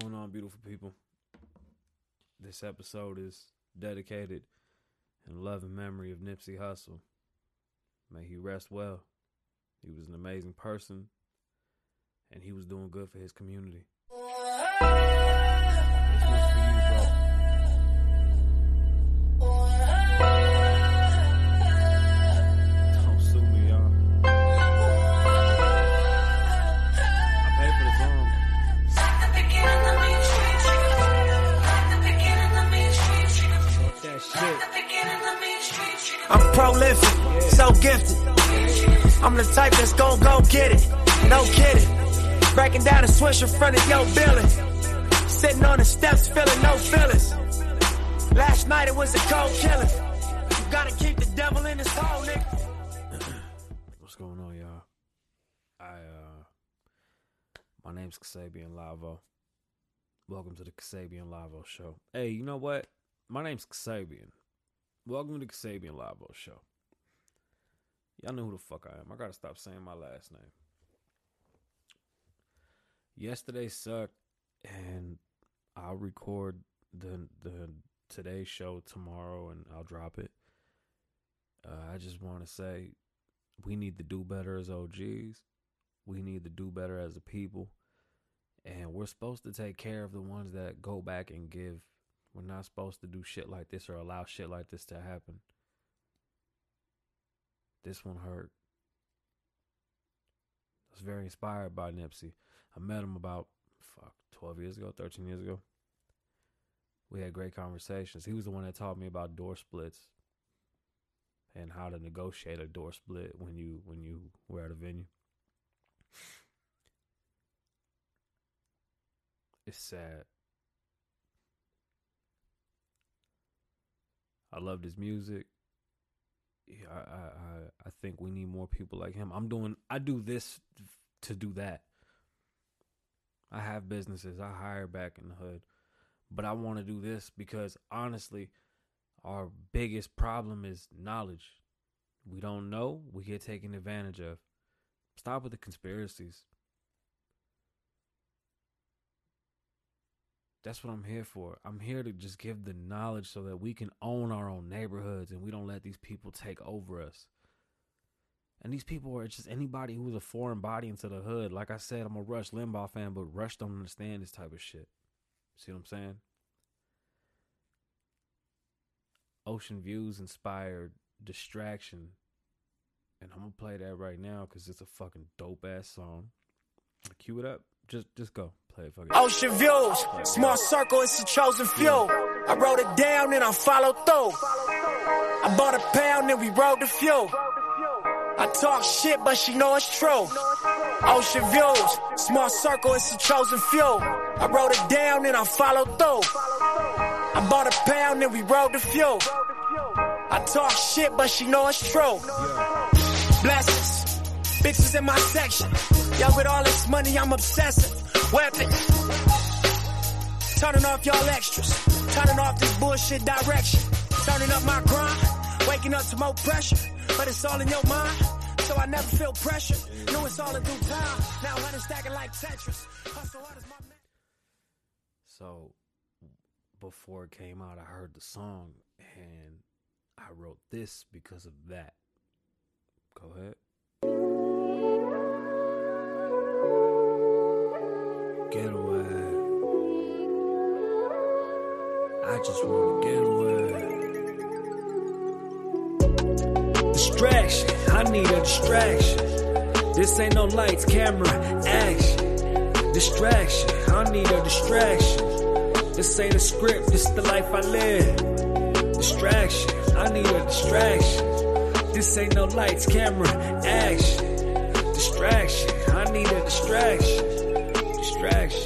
going on, beautiful people? This episode is dedicated in love and memory of Nipsey Hussle. May he rest well. He was an amazing person, and he was doing good for his community. Gon' go get it. No kidding. Breaking down the switch in front of your building. Sitting on the steps, feeling no feelings. Last night it was a cold killing. You gotta keep the devil in his hole, nigga. What's going on, y'all? I uh my name's Kasabian Lavoe. Welcome to the Kasabian Lavoe show. Hey, you know what? My name's Kasabian. Welcome to the Kasabian Lavoe show. Y'all know who the fuck I am. I gotta stop saying my last name. Yesterday sucked and I'll record the the today's show tomorrow and I'll drop it. Uh, I just want to say we need to do better as OGs. We need to do better as a people. And we're supposed to take care of the ones that go back and give. We're not supposed to do shit like this or allow shit like this to happen. This one hurt. I was very inspired by Nipsey. I met him about fuck 12 years ago, 13 years ago. We had great conversations. He was the one that taught me about door splits and how to negotiate a door split when you when you were at a venue. It's sad. I loved his music. Yeah, I, I I think we need more people like him. I'm doing I do this to do that. I have businesses. I hire back in the hood. But I want to do this because honestly, our biggest problem is knowledge. We don't know, we get taken advantage of. Stop with the conspiracies. That's what I'm here for. I'm here to just give the knowledge so that we can own our own neighborhoods and we don't let these people take over us. And these people are just anybody who's a foreign body into the hood. Like I said, I'm a Rush Limbaugh fan, but Rush don't understand this type of shit. See what I'm saying? Ocean Views inspired Distraction. And I'm gonna play that right now because it's a fucking dope ass song. Cue it up. Just just go. Play it Ocean views, small circle, it's a chosen few. I wrote it down and I followed through. I bought a pound and we rode the fuel. I talk shit, but she know it's true. Ocean views, small circle, it's a chosen few. I wrote it down and I followed through. I bought a pound and we rode the fuel. I talk shit, but she know it's true. Blessings, bitches in my section. Yeah, with all this money, I'm obsessive. Weapons, turning off y'all extras. Turning off this bullshit direction. Turning up my grind, waking up to more pressure. But it's all in your mind, so I never feel pressure. Know it's all in due time. Now honey stacking like Tetris. Hustle hard as my. So before it came out, I heard the song and I wrote this because of that. Go ahead. Get away. I just want to get away. Distraction. I need a distraction. This ain't no lights, camera, action. Distraction. I need a distraction. This ain't a script, this the life I live. Distraction, I need a distraction. This ain't no lights, camera, action.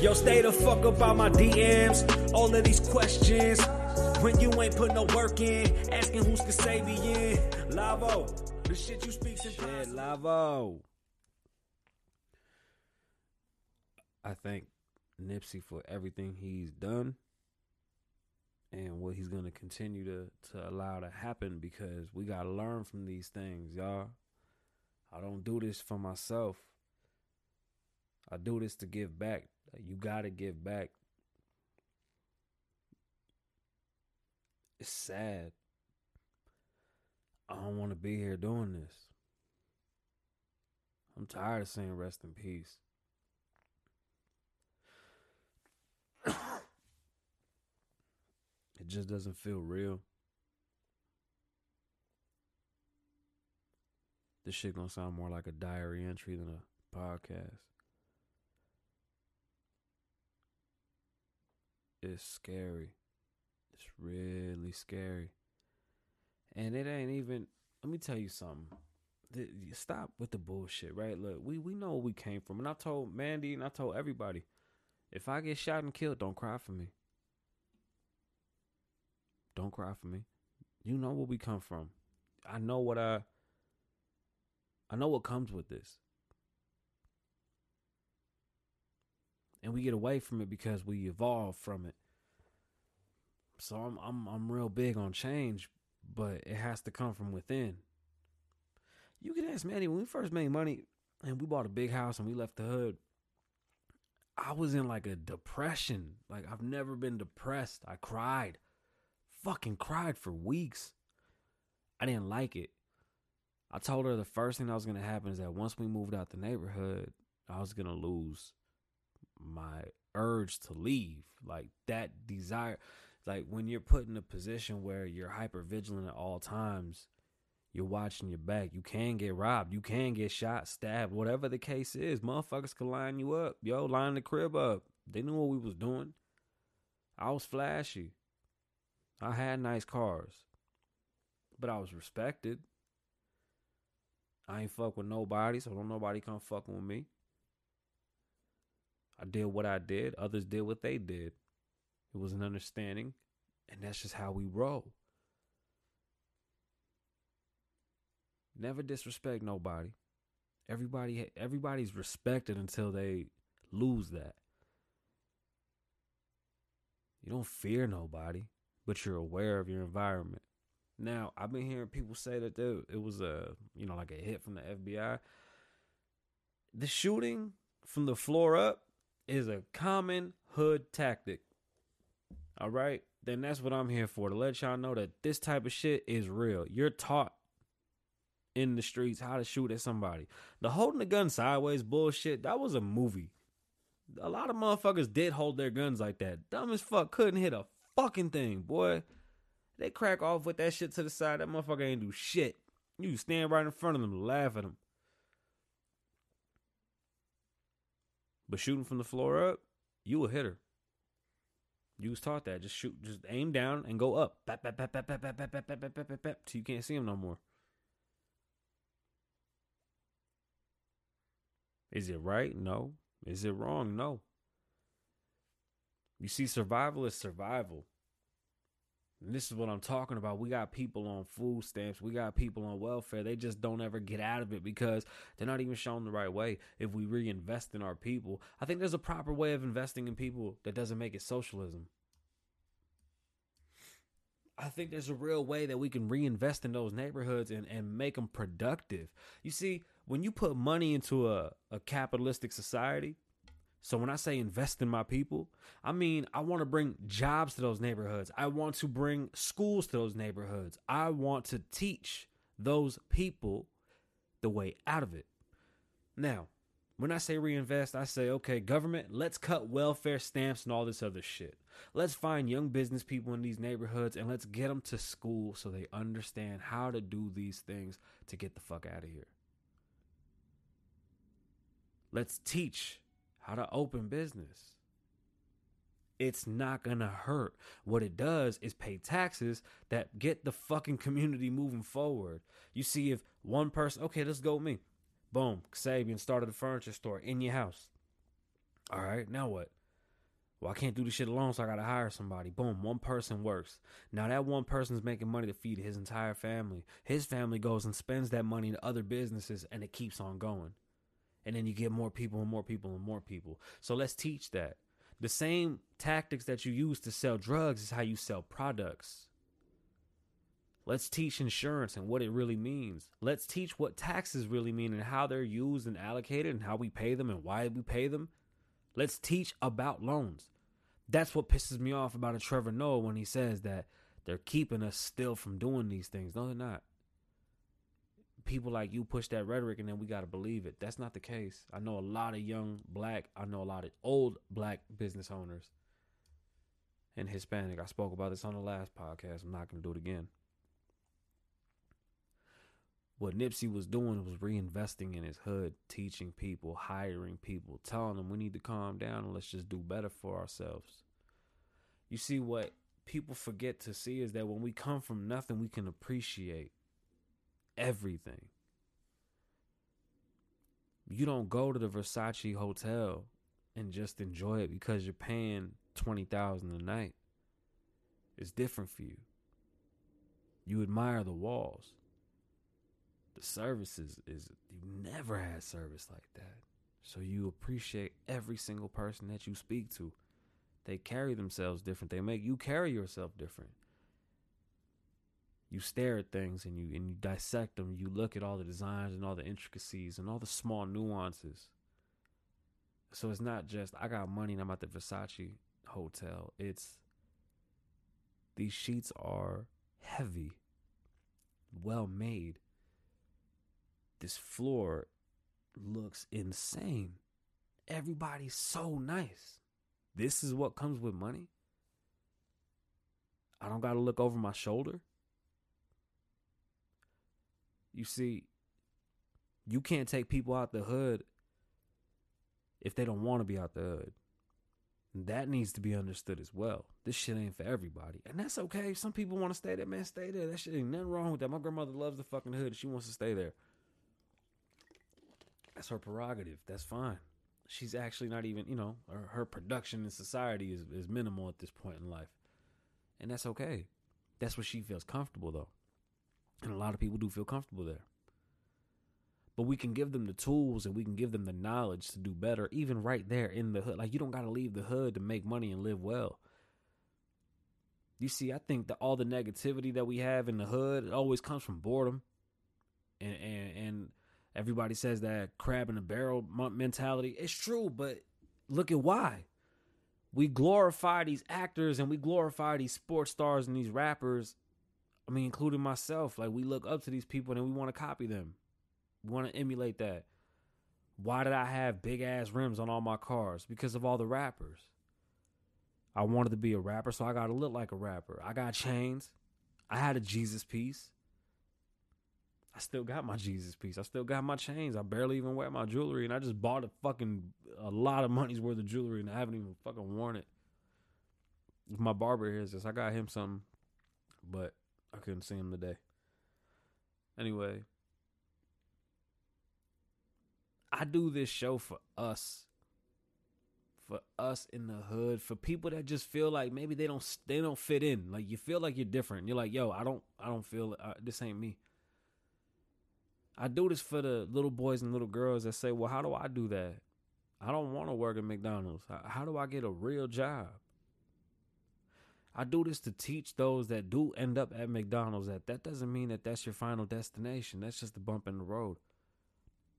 Yo, stay the fuck up out my DMs. All of these questions. When you ain't put no work in, asking who's Kasabian. Lavoe, the shit you speak's impossible. Shit, Lavoe. I thank Nipsey for everything he's done and what he's to continue to to allow to happen because we got to learn from these things, y'all. I don't do this for myself. I do this to give back you got to give back. It's sad. I don't want to be here doing this. I'm tired of saying rest in peace. it just doesn't feel real. This shit gonna sound more like a diary entry than a podcast. It's scary. It's really scary. And it ain't even let me tell you something. Stop with the bullshit, right? Look, we we know where we came from. And I told Mandy and I told everybody, if I get shot and killed, don't cry for me. Don't cry for me. You know where we come from. I know what I I know what comes with this. And we get away from it because we evolve from it. So I'm I'm I'm real big on change, but it has to come from within. You can ask Manny when we first made money and we bought a big house and we left the hood. I was in like a depression. Like I've never been depressed. I cried. Fucking cried for weeks. I didn't like it. I told her the first thing that was to happen is that once we moved out the neighborhood, I was to lose my urge to leave. Like that desire. Like when you're put in a position where you're hyper vigilant at all times, you're watching your back. You can get robbed. You can get shot, stabbed, whatever the case is. Motherfuckers can line you up. Yo, line the crib up. They knew what we was doing. I was flashy. I had nice cars. But I was respected. I ain't fuck with nobody, so don't nobody come fucking with me. I did what I did. Others did what they did. It was an understanding, and that's just how we roll. Never disrespect nobody. Everybody everybody's respected until they lose that. You don't fear nobody, but you're aware of your environment. Now, I've been hearing people say that there, it was a, you know, like a hit from the FBI. The shooting from the floor up is a common hood tactic. All right? Then that's what I'm here for to let y'all know that this type of shit is real. You're taught in the streets how to shoot at somebody. The holding the gun sideways bullshit, that was a movie. A lot of motherfuckers did hold their guns like that. Dumb as fuck, couldn't hit a fucking thing, boy. They crack off with that shit to the side. That motherfucker ain't do shit. You stand right in front of them, laugh at them. But shooting from the floor up, you a hitter. You was taught that. Just shoot, just aim down and go up. Bap, bap, bap, bap, bap, bap, bap, bap, bap, bap, bap, bap, till you can't see him no more. Is it right? No. Is it wrong? No. You see, survival is survival. And this is what I'm talking about. We got people on food stamps. We got people on welfare. They just don't ever get out of it because they're not even shown the right way. If we reinvest in our people, I think there's a proper way of investing in people that doesn't make it socialism. I think there's a real way that we can reinvest in those neighborhoods and, and make them productive. You see, when you put money into a, a capitalistic society, so when I say invest in my people, I mean I want to bring jobs to those neighborhoods. I want to bring schools to those neighborhoods. I want to teach those people the way out of it. Now, when I say reinvest, I say, okay, government, let's cut welfare stamps and all this other shit. Let's find young business people in these neighborhoods and let's get them to school so they understand how to do these things to get the fuck out of here. Let's teach how to open business. It's not gonna hurt. What it does is pay taxes that get the fucking community moving forward. You see, if one person, okay, let's go me. Boom, Sabian started a furniture store in your house. All right, now what? Well, I can't do this shit alone, so I gotta hire somebody. Boom, one person works. Now that one person's making money to feed his entire family. His family goes and spends that money in other businesses, and it keeps on going and then you get more people and more people and more people. So let's teach that. The same tactics that you use to sell drugs is how you sell products. Let's teach insurance and what it really means. Let's teach what taxes really mean and how they're used and allocated and how we pay them and why we pay them. Let's teach about loans. That's what pisses me off about a Trevor Noah when he says that They're keeping us still from doing these things. No, they're not. People like you push that rhetoric and then we got to believe it. That's not the case. I know a lot of young black, I know a lot of old black business owners and Hispanic. I spoke about this on the last podcast. I'm not going to do it again. What Nipsey was doing was reinvesting in his hood, teaching people, hiring people, telling them we need to calm down and let's just do better for ourselves. You see, what people forget to see is that when we come from nothing, we can appreciate everything. You don't go to the Versace hotel and just enjoy it because you're paying 20,000 a night. It's different for you. You admire the walls. The services is you never had service like that. So you appreciate every single person that you speak to. They carry themselves different. They make you carry yourself different. You stare at things and you and you dissect them. You look at all the designs and all the intricacies and all the small nuances. So it's not just I got money and I'm at the Versace hotel. It's these sheets are heavy, well made. This floor looks insane. Everybody's so nice. This is what comes with money. I don't got to look over my shoulder. You see, you can't take people out the hood if they don't want to be out the hood. That needs to be understood as well. This shit ain't for everybody. And that's okay. Some people want to stay there, man. Stay there. That shit ain't nothing wrong with that. My grandmother loves the fucking hood. She wants to stay there. That's her prerogative. That's fine. She's actually not even, you know, her, her production in society is, is minimal at this point in life. And that's okay. That's where she feels comfortable, though. And a lot of people do feel comfortable there. But we can give them the tools and we can give them the knowledge to do better even right there in the hood. Like you don't got to leave the hood to make money and live well. You see i think that all the negativity that we have in the hood it always comes from boredom. And and, and everybody says that crab in a barrel mentality. It's true but look at why. We glorify these actors and we glorify these sports stars and these rappers i mean including myself like we look up to these people and we want to copy them We want to emulate that. Why did I have big ass rims on all my cars? Because of all the rappers. I wanted to be a rapper, so I got to look like a rapper. I got chains. I had a Jesus piece. I still got my Jesus piece. I still got my chains. I barely even wear my jewelry, and I just bought a fucking a lot of money's worth of jewelry, and I haven't even fucking worn it. If my barber hears this, I got him something, but I couldn't see him today. Anyway, I do this show for us. For us in the hood, for people that just feel like maybe they don't they don't fit in. Like you feel like you're different. You're like, yo, I don't I don't feel uh, this ain't me. I do this for the little boys and little girls that say, well, how do I do that? I don't want to work at McDonald's. How do I get a real job? I do this to teach those that do end up at McDonald's that that doesn't mean that that's your final destination. That's just a bump in the road.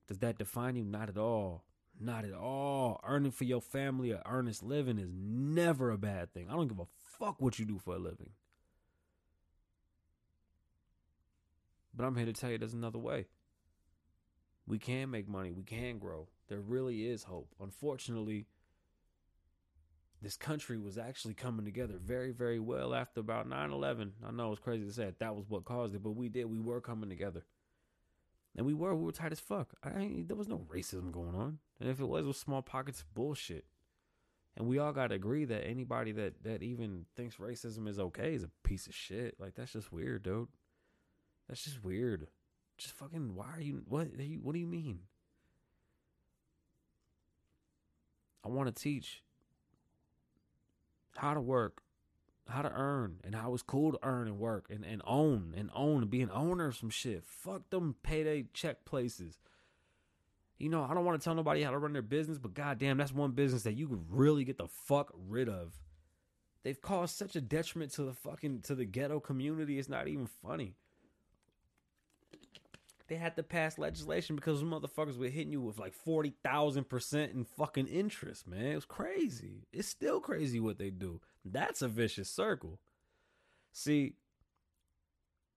Does that define you? Not at all. Not at all. Earning for your family or earnest living is never a bad thing. I don't give a fuck what you do for a living. But I'm here to tell you there's another way. We can make money. We can grow. There really is hope. Unfortunately, this country was actually coming together very, very well after about 9 11. I know it's crazy to say that, That was what caused it, but we did. We were coming together. And we were, we were tight as fuck. There was no racism going on. And if it was, it was small pockets bullshit. And we all gotta agree that anybody that that even thinks racism is okay is a piece of shit. Like that's just weird, dude. That's just weird. Just fucking why are you what are you, what do you mean? I want to teach how to work how to earn and how it's cool to earn and work and, and own and own and be an owner of some shit. Fuck them payday check places. You know, I don't want to tell nobody how to run their business, but goddamn, that's one business that you could really get the fuck rid of. They've caused such a detriment to the fucking to the ghetto community. It's not even funny. They had to pass legislation because motherfuckers were hitting you with like forty thousand percent in fucking interest, man. It was crazy. It's still crazy what they do. That's a vicious circle. See,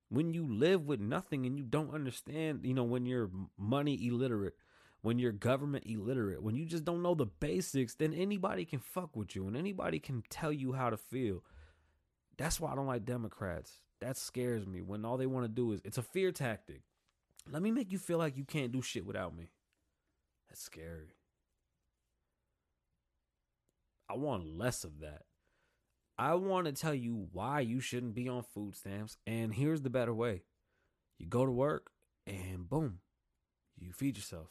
when you live with nothing and you don't understand, you know, when you're money illiterate, when you're government illiterate, when you just don't know the basics, then anybody can fuck with you and anybody can tell you how to feel. That's why I don't like Democrats. That scares me when all they want to do is it's a fear tactic. Let me make you feel like you can't do shit without me. That's scary. I want less of that. I want to tell you why you shouldn't be on food stamps. And here's the better way you go to work and boom, you feed yourself.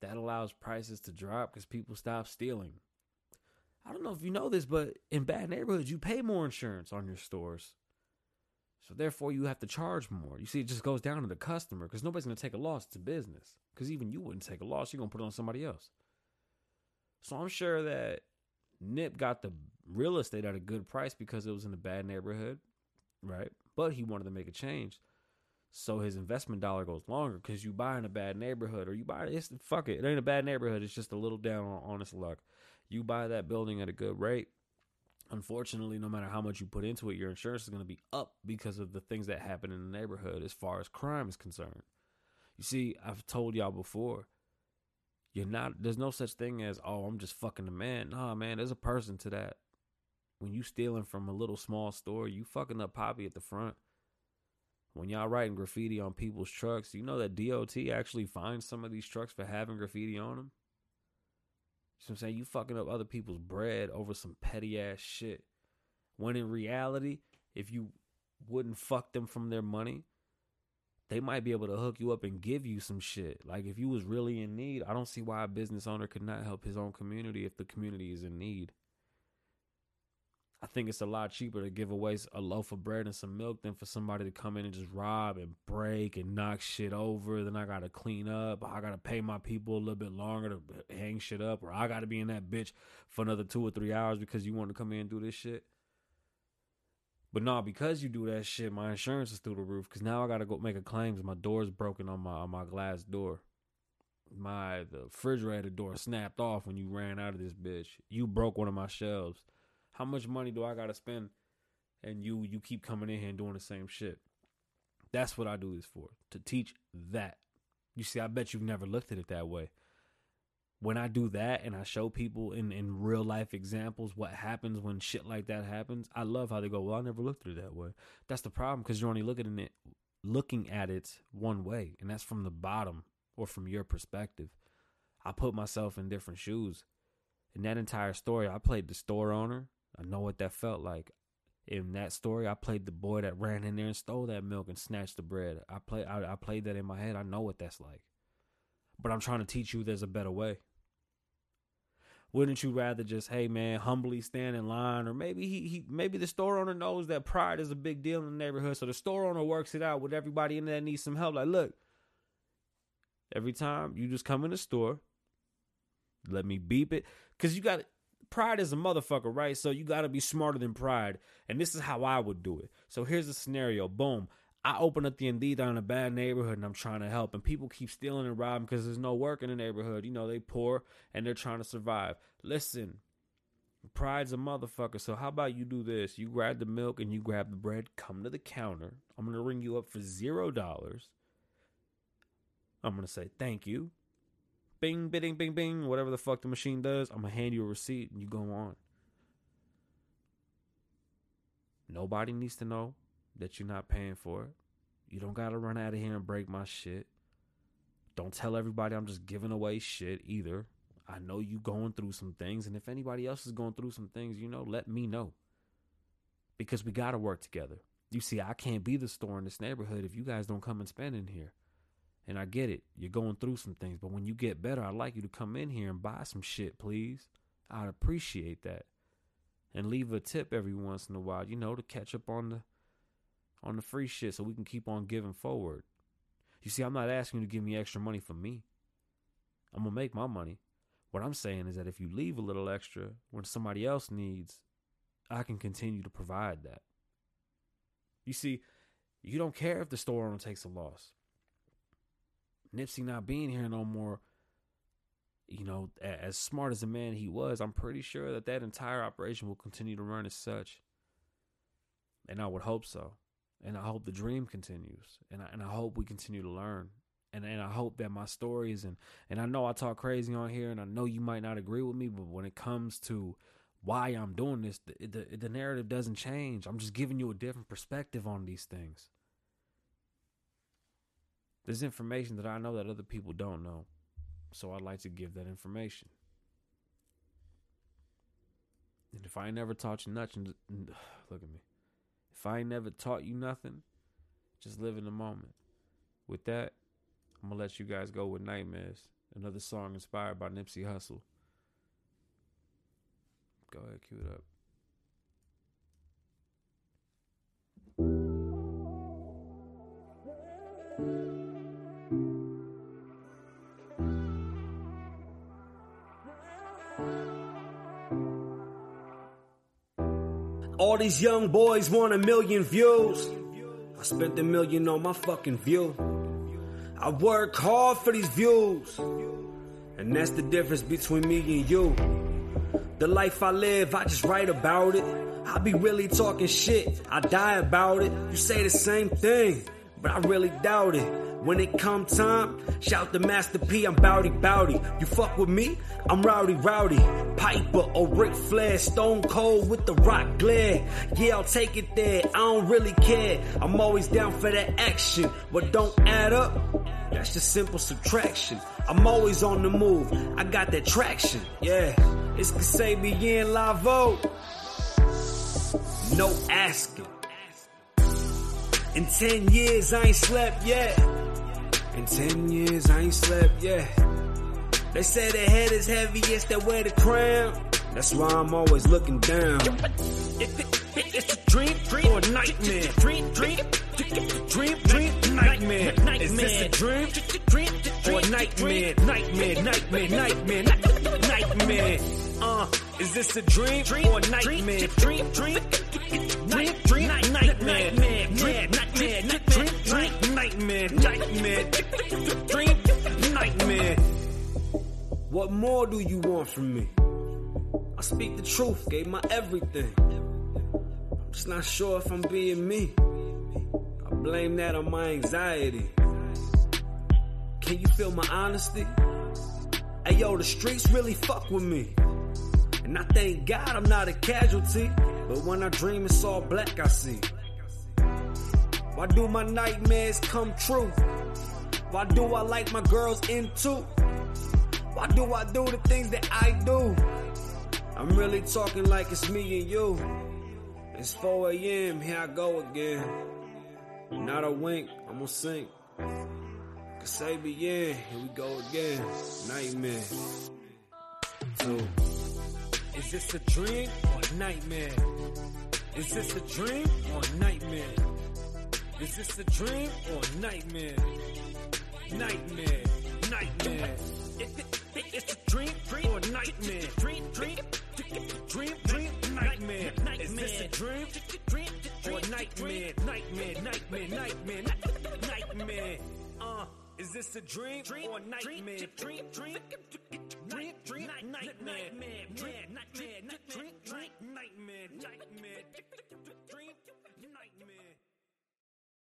That allows prices to drop because people stop stealing. I don't know if you know this, but in bad neighborhoods, you pay more insurance on your stores. So therefore, you have to charge more. You see, it just goes down to the customer because nobody's going to take a loss. It's a business. Because even you wouldn't take a loss. You're going to put it on somebody else. So I'm sure that Nip got the real estate at a good price because it was in a bad neighborhood, right? But he wanted to make a change. So his investment dollar goes longer because you buy in a bad neighborhood or you buy it's fuck it. It ain't a bad neighborhood. It's just a little down on honest luck. You buy that building at a good rate. Unfortunately, no matter how much you put into it, your insurance is going to be up because of the things that happen in the neighborhood as far as crime is concerned. You see, I've told y'all before, you're not. There's no such thing as oh, I'm just fucking the man. Nah, man. There's a person to that. When you stealing from a little small store, you fucking up Poppy at the front. When y'all writing graffiti on people's trucks, you know that DOT actually finds some of these trucks for having graffiti on them. You I'm saying? You fucking up other people's bread over some petty ass shit. When in reality, if you wouldn't fuck them from their money, they might be able to hook you up and give you some shit. Like if you was really in need, I don't see why a business owner could not help his own community if the community is in need. I think it's a lot cheaper to give away a loaf of bread and some milk than for somebody to come in and just rob and break and knock shit over. Then I gotta clean up. I gotta pay my people a little bit longer to hang shit up, or I gotta be in that bitch for another two or three hours because you want to come in and do this shit. But no, because you do that shit, my insurance is through the roof. Cause now I gotta go make a claim because my door's broken on my on my glass door. My the refrigerator door snapped off when you ran out of this bitch. You broke one of my shelves. How much money do I gotta spend? And you you keep coming in here and doing the same shit. That's what I do this for. To teach that. You see, I bet you've never looked at it that way when I do that and I show people in, in real life examples what happens when shit like that happens, I love how they go, Well, I never looked at it that way. That's the problem because you're only looking at it looking at it one way, and that's from the bottom or from your perspective. I put myself in different shoes. In that entire story, I played the store owner. I know what that felt like. In that story, I played the boy that ran in there and stole that milk and snatched the bread. I play I, I played that in my head. I know what that's like. But I'm trying to teach you there's a better way. Wouldn't you rather just, hey man, humbly stand in line, or maybe he, he maybe the store owner knows that pride is a big deal in the neighborhood, so the store owner works it out with everybody in there needs some help. Like, look, every time you just come in the store, let me beep it, cause you got pride is a motherfucker, right? So you got to be smarter than pride, and this is how I would do it. So here's the scenario: boom, I open up the Indeed in a bad neighborhood and I'm trying to help, and people keep stealing and robbing because there's no work in the neighborhood. You know, they poor and they're trying to survive. Listen, pride's a motherfucker. So how about you do this? You grab the milk and you grab the bread. Come to the counter. I'm gonna ring you up for zero dollars. I'm gonna say thank you. Bing, bing, bing, bing. Whatever the fuck the machine does, I'm gonna hand you a receipt and you go on. Nobody needs to know that you're not paying for it. You don't gotta run out of here and break my shit. Don't tell everybody I'm just giving away shit either. I know you going through some things, and if anybody else is going through some things, you know, let me know. Because we gotta work together. You see, I can't be the store in this neighborhood if you guys don't come and spend in here. And I get it. You're going through some things, but when you get better, I'd like you to come in here and buy some shit, please. I'd appreciate that. And leave a tip every once in a while, you know, to catch up on the on the free shit so we can keep on giving forward. You see, I'm not asking you to give me extra money for me. I'm going to make my money. What I'm saying is that if you leave a little extra when somebody else needs, I can continue to provide that. You see, you don't care if the store owner takes a loss. Nipsey not being here no more, you know, as smart as a man he was, I'm pretty sure that that entire operation will continue to run as such. And I would hope so. And I hope the dream continues. And I, and I hope we continue to learn. And, and I hope that my stories and, and I know I talk crazy on here and I know you might not agree with me, but when it comes to why I'm doing this, the, the, the narrative doesn't change. I'm just giving you a different perspective on these things. There's information that I know that other people don't know. So I'd like to give that information. And if I ain't never taught you nothing, look at me. If I ain't never taught you nothing, just live in the moment. With that, I'm gonna let you guys go with Nightmares, another song inspired by Nipsey Hussle. Go ahead, cue it up. All these young boys want a million views. I spent a million on my fucking view. I work hard for these views. And that's the difference between me and you. The life I live, I just write about it. I be really talking shit, I die about it. You say the same thing, but I really doubt it. When it come time, shout the Master P, I'm Bowdy Bowdy. You fuck with me, I'm Rowdy Rowdy. Piper or Ric Flair, Stone Cold with the rock glare. Yeah, I'll take it there, I don't really care. I'm always down for that action. What don't add up, that's just simple subtraction. I'm always on the move, I got that traction. Yeah, it's Kasabian Lavoe. No asking. In 10 years, I ain't slept yet. In 10 years, I ain't slept yet. They say the head is heaviest that wear the crown. That's why I'm always looking down. It's a dream, dream or nightmare. Dream, dream, dream, dream, nightmare. Is this a dream? Or nightmare, nightmare, nightmare, nightmare, nightmare. Uh, is this a dream or nightmare? Dream, dream, dream, dream, nightmare, nightmare, nightmare, dream, nightmare, nightmare, nightmare, dream, nightmare. What more do you want from me? I speak the truth, gave my everything. I'm just not sure if I'm being me. I blame that on my anxiety. Can you feel my honesty? Hey yo, the streets really fuck with me. And I thank God I'm not a casualty. But when I dream, it's all black I see. Why do my nightmares come true? Why do I like my girls into? Why do I do the things that I do? I'm really talking like it's me and you. It's 4 a.m., here I go again. Not a wink, I'm gonna sink. Kasabian, here we go again. Nightmare. Two. Is this a dream or a nightmare? Is this a dream or a nightmare? Is this a dream or a nightmare? Nightmare, nightmare. It, it, it, it's a dream, or a nightmare? Dream, dream, dream, dream, nightmare. Is this a dream or a nightmare? Nightmare, nightmare, nightmare, nightmare. Uh, is this a dream or a nightmare? Dream, dream, dream, dream, nightmare, nightmare, nightmare, nightmare, dream, nightmare, nightmare, dream, nightmare.